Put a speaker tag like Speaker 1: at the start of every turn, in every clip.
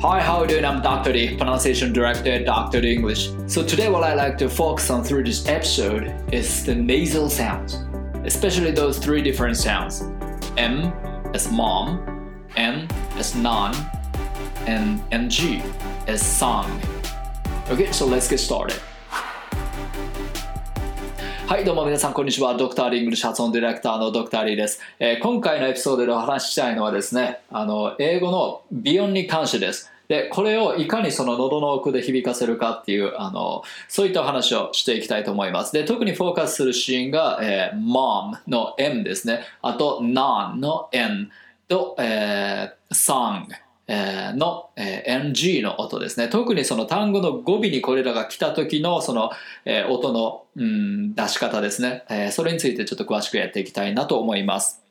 Speaker 1: Hi, how are you doing? I'm Dr. D, pronunciation director Dr. D English. So today what I like to focus on through this episode is the nasal sounds, especially those three different sounds. M as mom, N as non, and NG as song. Okay, so let's get started. はい、どうも皆さん、こんにちは。ドクターリングル発音ディレクターのドクターリーです、えー今回のエピソードでお話ししたいのはですね、あの、英語の鼻音に関してです。で、これをいかにその喉の奥で響かせるかっていう、あの、そういったお話をしていきたいと思います。で、特にフォーカスするシーンが、えー mom の M ですね。あと、non の N と、えー song の、NG の音ですね。特にその単語の語尾にこれらが来た時のその、音の、うん、出し方ですね、それについてちょっと詳しくやっていきたいなと思います。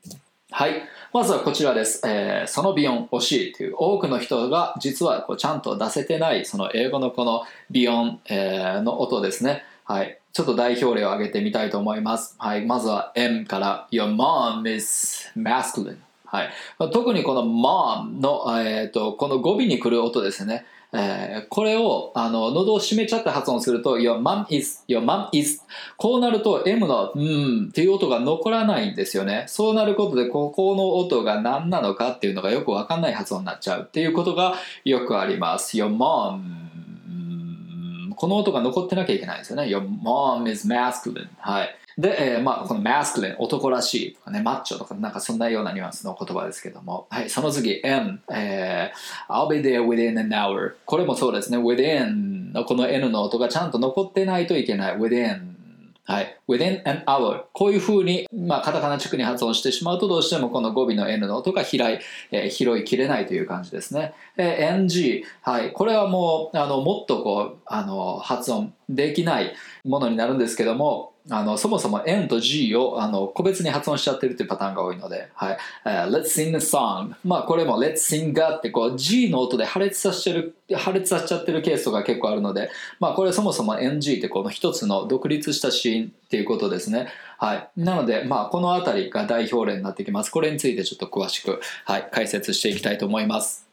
Speaker 1: はい。まずはこちらです、えその鼻音惜しいという多くの人が実はこうちゃんと出せてないその英語のこの鼻音、えの音ですね。はい。ちょっと代表例を挙げてみたいと思います。はい、まずは M から。Your mom is masculine. はい、特にこの mom の、えー、とこの語尾に来る音ですね、えーこれをあの喉を閉めちゃって発音すると Your mom is Your mom is こうなると M のうんっていう音が残らないんですよね。そうなることでここの音が何なのかっていうのがよくわかんない発音になっちゃう。っていうことがよくあります。Your mom この音が残ってなきゃいけないんですよね。Your mom is masculine はい。で、えーまあ、この masculine 男らしいとかねマッチョとかなんかそんなようなニュアンスの言葉ですけども、はい、その次 N、えー I'll be there within an hour これもそうですね。within のこの N の音がちゃんと残ってないといけない。within はい、within an hour こういうふうに、まあ、カタカナチックに発音してしまうとどうしてもこの語尾の N の音が開い、えー拾いきれないという感じですね、えー NG、はい、これはもうあのもっとこうあの発音できないものになるんですけどもあのそもそも N と G をあの個別に発音しちゃってるというパターンが多いので、はい。えー Let's sing a song まあこれも Let's sing がってこう G の音で破裂させてる破裂させちゃってるケースとか結構あるのでまあこれそもそも NG ってこの一つの独立したシーンっていうことですね。はい。なのでまあこの辺りが代表例になってきます。これについてちょっと詳しく、はい、解説していきたいと思います。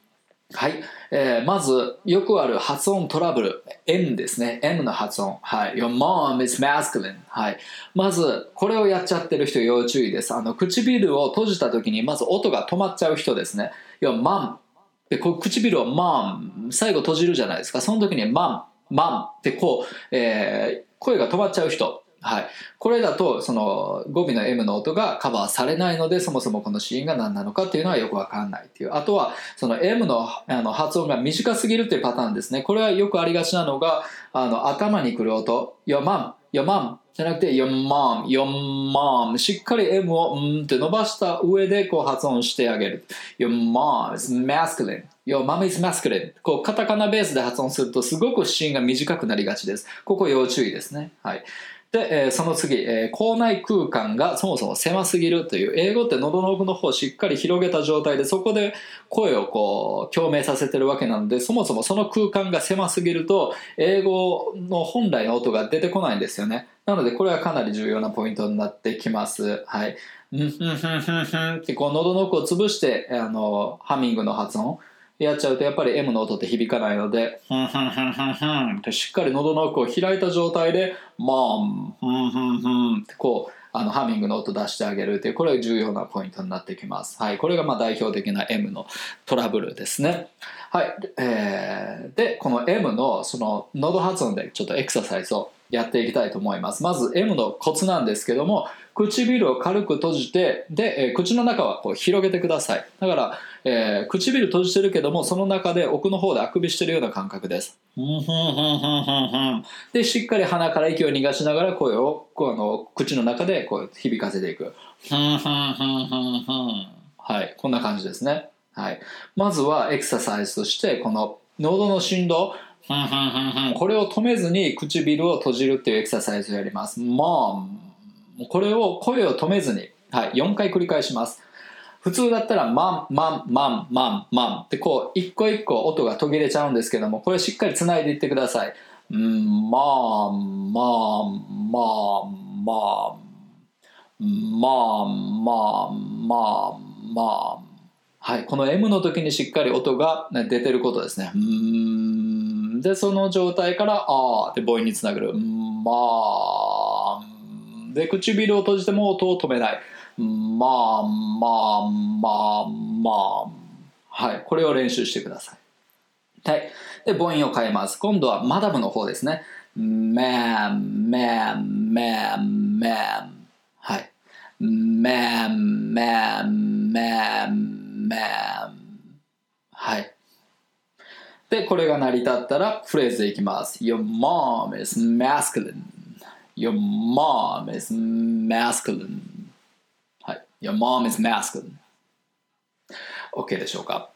Speaker 1: はい、えーまずよくある発音トラブル。N ですね。N の発音。はい。Your mom is masculine はい。まずこれをやっちゃってる人要注意です。あの唇を閉じた時にまず音が止まっちゃう人ですね。Your mom でこう唇を mom 最後閉じるじゃないですか。その時に mom mom ってこう、えー声が止まっちゃう人。はい、これだとその語尾の M の音がカバーされないのでそもそもこのシーンが何なのかっていうのはよくわかんないっていう。あとはその M のあの発音が短すぎるっていうパターンですね。これはよくありがちなのがあの頭に来る音。Your mom Your mom じゃなくて Your mom Your mom しっかり M をんって伸ばした上でこう発音してあげる。Your mom is masculine. Your mom is masculine. こうカタカナベースで発音するとすごくシーンが短くなりがちです。ここ要注意ですね。はい。で、えその次、え口内空間がそもそも狭すぎるという英語って喉の奥の方をしっかり広げた状態でそこで声をこう共鳴させてるわけなのでそもそもその空間が狭すぎると英語の本来の音が出てこないんですよね。なのでこれはかなり重要なポイントになってきます。はい。うんふんふんふんふんってこう喉の奥を潰してあのハミングの発音やっちゃうとやっぱり M の音って響かないので、ふんふんふんふんふんってしっかり喉の奥を開いた状態で、mom、ふんふんふんってこう、あのハミングの音出してあげるっていう、これが重要なポイントになってきます。はい、これがまあ代表的な M のトラブルですね。はい、えーで、この M のその喉発音でちょっとエクササイズをやっていきたいと思います。まず M のコツなんですけども、唇を軽く閉じて、で、えー口の中はこう広げてください。だから、えー唇閉じてるけども、その中で奥の方であくびしてるような感覚です。で、しっかり鼻から息を逃がしながら声をこの口の中でこう響かせていく。はい、こんな感じですね。はい。まずはエクササイズとして、この喉の振動、これを止めずに唇を閉じるっていうエクササイズをやります。mom これを声を止めずに、はい、4回繰り返します。普通だったら、マン、マン、マン、マン、マンってこう、一個一個音が途切れちゃうんですけども、これしっかり繋いでいってください。うん、マン、マン、マン、マン、マン、マン、マン、マン。はい、この M の時にしっかり音が出てることですね。うーんで、その状態から、あーって母音につなげる。まあ。で、唇を閉じても音を止めない。まあ、まあ、まあ、まあ。はい、これを練習してください。はい。で、母音を変えます。今度はマダムの方ですね。ma'am, ma'am, ma'am, ma'am. はい。ma'am, ma'am, ma'am, ma'am. はい。で、これが成り立ったらフレーズでいきます。Your mom is masculine. Your mom is masculine. はい。Your mom is masculine. OK でしょうか？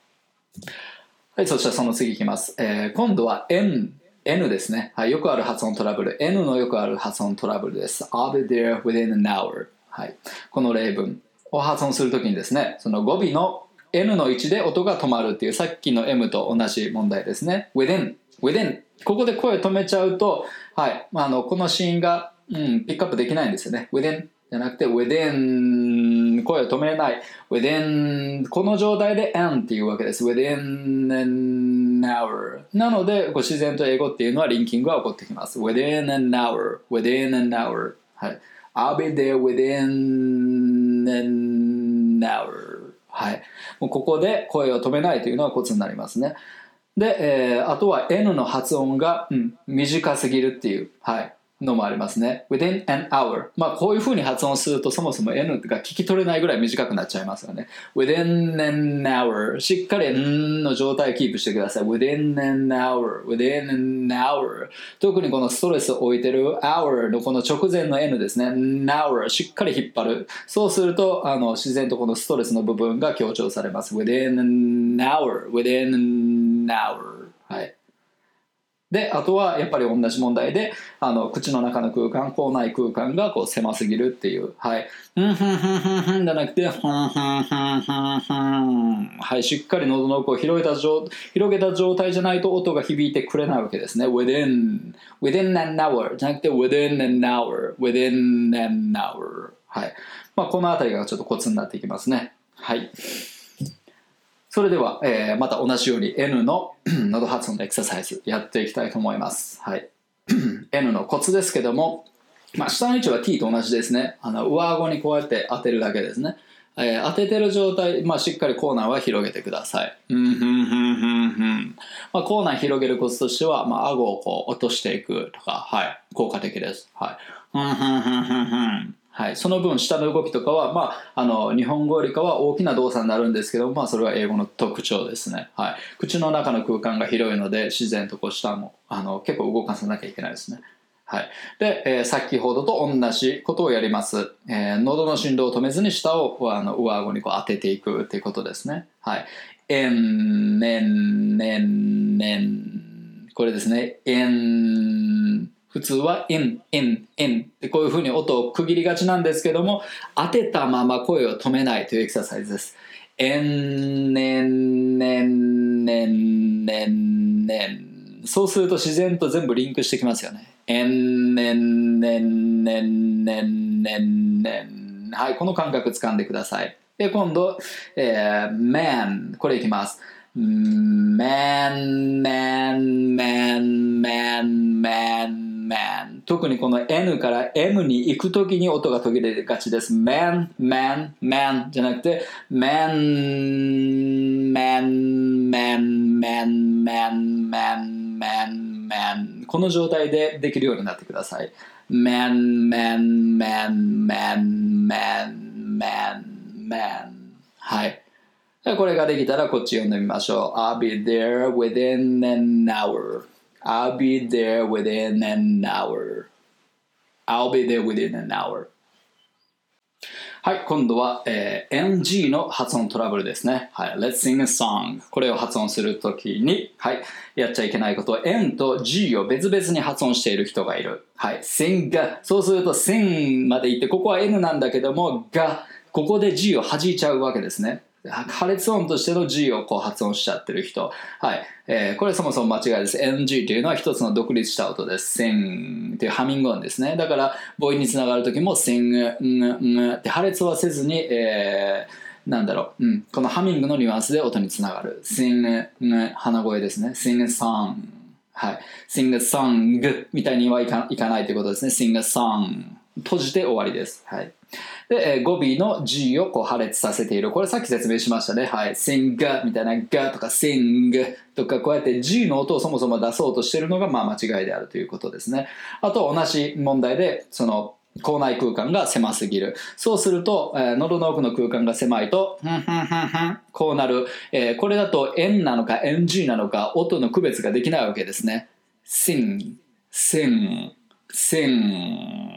Speaker 1: はい、そしたらその次いきます。えー今度は N、N ですね。はい、よくある発音トラブル。N のよくある発音トラブルです。I'll be there within an hour. はい。この例文を発音するときにですね、その語尾の N の位置で音が止まるっていうさっきの M と同じ問題ですね。within, within. ここで声止めちゃうと、はい、あ、の、このシーンが、うん、ピックアップできないんですよね。within じゃなくて within 声を止めない。Within この状態で n っていうわけです。Within an hour なのでこう自然と英語っていうのはリンキングが起こってきます。Within an hour within an hour はい。I'll be there within an hour はい。もうここで声を止めないというのがコツになりますね。で、えーあとは N の発音が、うん、短すぎるっていう、はい、のもありますね。within an hour。まあこういう風に発音するとそもそも N が聞き取れないぐらい短くなっちゃいますよね。within an hour。しっかり N の状態をキープしてください。within an hour。within an hour。特にこのストレスを置いてる hour のこの直前の N ですね。n hour。しっかり引っ張る。そうするとあの自然とこのストレスの部分が強調されます。within an hour。within an hour。はい。で、あとはやっぱり同じ問題で、あの、口の中の空間、口内空間がこう狭すぎるっていう。はい。ふんふんふんふんふんじゃなくて、ふんふんふんふんふん。はい。しっかり喉の奥を広げた状広げた状態じゃないと音が響いてくれないわけですね。within, within an hour じゃなくて within an hour, within an hour. はい。まあ、このあたりがちょっとコツになっていきますね。はい。それでは、えーまた同じように N の 喉発音のエクササイズやっていきたいと思います。はい。N のコツですけども、まあ、下の位置は T と同じですね。あの上顎にこうやって当てるだけですね。えー当ててる状態、まあ、しっかりコーナーは広げてください。まあ、コーナー広げるコツとしては、まあ、顎をこう落としていくとか、はい、効果的です。はい。はい、その分下の動きとかは、まあ、あの日本語よりかは大きな動作になるんですけど、まあ、それは英語の特徴ですね、はい、口の中の空間が広いので自然とこう下もあの結構動かさなきゃいけないですね。はい、で、えー先ほどと同じことをやります、えー喉の振動を止めずに下をあの上顎にこう当てていくっていうことですね。はい。えんねんねんねん。これですね。えん。普通は in, in, in ってこういうふうに音を区切りがちなんですけども当てたまま声を止めないというエクササイズです。えんねんねんねんねんねんそうすると自然と全部リンクしてきますよね。えんねんねんねんねんねんねんはい、この感覚掴んでください。で、今度、えー、man これいきます。Man, man, man, man, man, man 特にこの N から M に行くときに音が途切れがちです。man, man, man じゃなくて man, man, man, man, man, man, man, man この状態でできるようになってください。man, man, man, man, man, man, man はい。これができたらこっち読んでみましょう。I'll be there within an hour. I'll be there within an hour. I'll be there within an hour. はい、今度は、えー NG の発音トラブルですね。はい、Let's sing a song. これを発音するときに、はい、やっちゃいけないことは、N と G を別々に発音している人がいる。はい、sing が、そうすると sing までいって、ここは N なんだけども、が、ここで G を弾いちゃうわけですね。破裂音としての G をこう発音しちゃってる人。はい。えーこれそもそも間違いです。NG というのは一つの独立した音です。sing というハミング音ですね。だから母音につながるときも sing、ん、んって破裂はせずに、えーなんだろう、うん、このハミングのニュアンスで音につながる。sing, ね、鼻声ですね。sing a song. はい。sing a song みたいにはいかないということですね。sing a song. 閉じて終わりです。はい。で、えー、語尾の G をこう破裂させている。これさっき説明しましたね。はい。sing みたいな g とか sing とかこうやって G の音をそもそも出そうとしているのがまあ間違いであるということですね。あと同じ問題で、その口内空間が狭すぎる。そうすると、えー、喉の奥の空間が狭いと、こうなる。えー、これだと N なのか NG なのか音の区別ができないわけですね。sing, sing, sing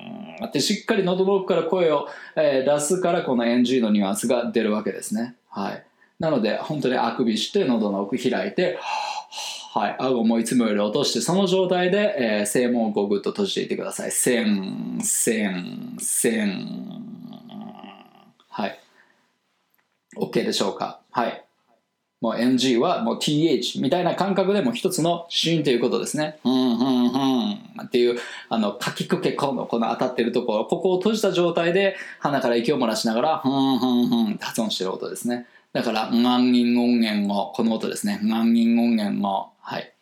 Speaker 1: ってしっかり喉の奥から声を、えー、出すからこの NG のニュアンスが出るわけですね。はい。なので、本当にあくびして喉の奥開いて、はい、顎もいつもより落として、その状態で、えー、正門をこうぐっと閉じていてください。せん、せん、せん。はい。OK でしょうか？はい。もう NG はもう TH みたいな感覚でも一つのシーンということですね。ふんふんふんっていう、あの、かきくけこのこの当たってるところ、ここを閉じた状態で鼻から息を漏らしながら、ふんふんふん発音してる音ですね。だから、ンギン音源を、この音ですね。ンギン音源を、はい。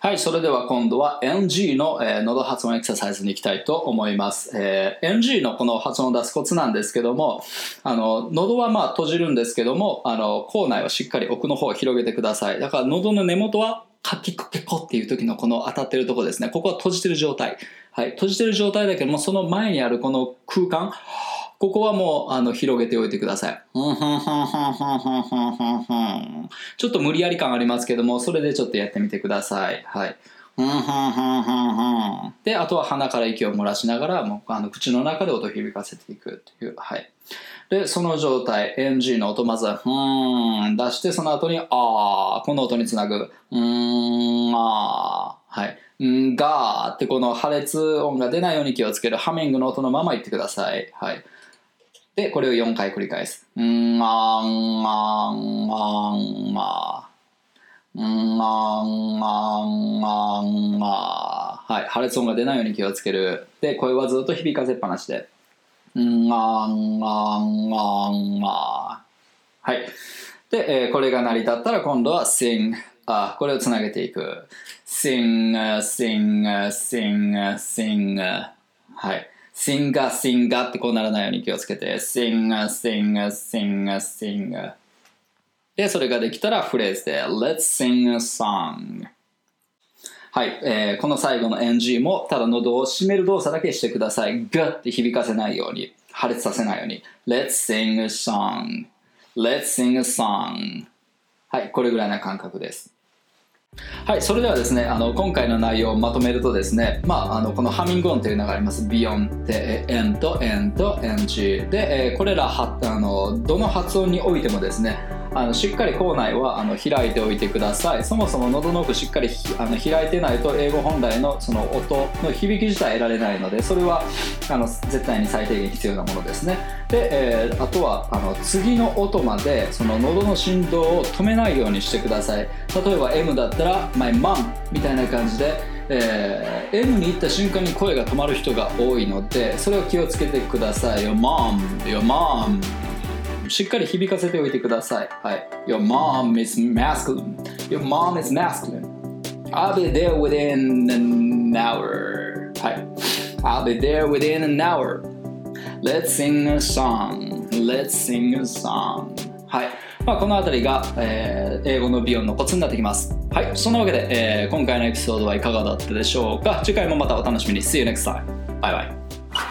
Speaker 1: はい、それでは今度は NG の、えー、喉発音エクササイズに行きたいと思います、えー、NG のこの発音を出すコツなんですけども、あの、喉はまあ閉じるんですけども、あの、口内はしっかり奥の方を広げてください。だから喉の根元はカキクケコっていう時のこの当たってるとこですね。ここは閉じてる状態。はい、閉じてる状態だけども、その前にあるこの空間、ここはもう、あの、広げておいてください。ちょっと無理やり感ありますけども、それでちょっとやってみてください。はい。で、あとは鼻から息を漏らしながら、もうあの口の中で音を響かせていくという。はい。で、その状態、NG の音、まずは、ふーん、出して、その後に、あー、この音につなぐ、うーん、あー、はい。んがーってこの破裂音が出ないように気をつけるハミングの音のまま言ってください。はい。で、これを4回繰り返す。んーあんあんあんあんあんあんあんあはい。破裂音が出ないように気をつける。で、声はずっと響かせっぱなしで。んあんあんあんあはい。で、えー、これが成り立ったら今度は sing あこれをつなげていく sing sing sing sing はいシンガーシンガーってこうならないように気をつけて、シンガーシンガーシンガーシンガー。で、それができたらフレーズで、Let's sing a song. はい、えー、この最後の NG もただ喉を閉める動作だけしてください。グッて響かせないように、破裂させないように。Let's sing a song. Let's sing a song. はい、これぐらいな感覚です。はい、それではですね、あの今回の内容をまとめるとですね、まあ、あのこのハミング音というのがあります。ビヨンで、N と N と NG。で、えこれらはあのどの発音においてもですね、あのしっかり口内はあの開いておいてください。そもそも喉の奥しっかりあの開いてないと英語本来のその音の響き自体得られないのでそれはあの絶対に最低限必要なものですね。で、えー、あとはあの次の音までその喉の振動を止めないようにしてください。例えば M だったら My mom みたいな感じでえー、M に行った瞬間に声が止まる人が多いのでそれを気をつけてください。Your mom, your mom しっかり響かせておいてください。はい。Your mom is masculine. Your mom is masculine. I'll be there within an hour. はい。I'll be there within an hour. Let's sing a song. Let's sing a song. はい。まあ、この辺りが、えー、英語のビヨンのコツになってきます。はい。そんなわけで、えー、今回のエピソードはいかがだったでしょうか次回もまたお楽しみに。See you next time. Bye bye.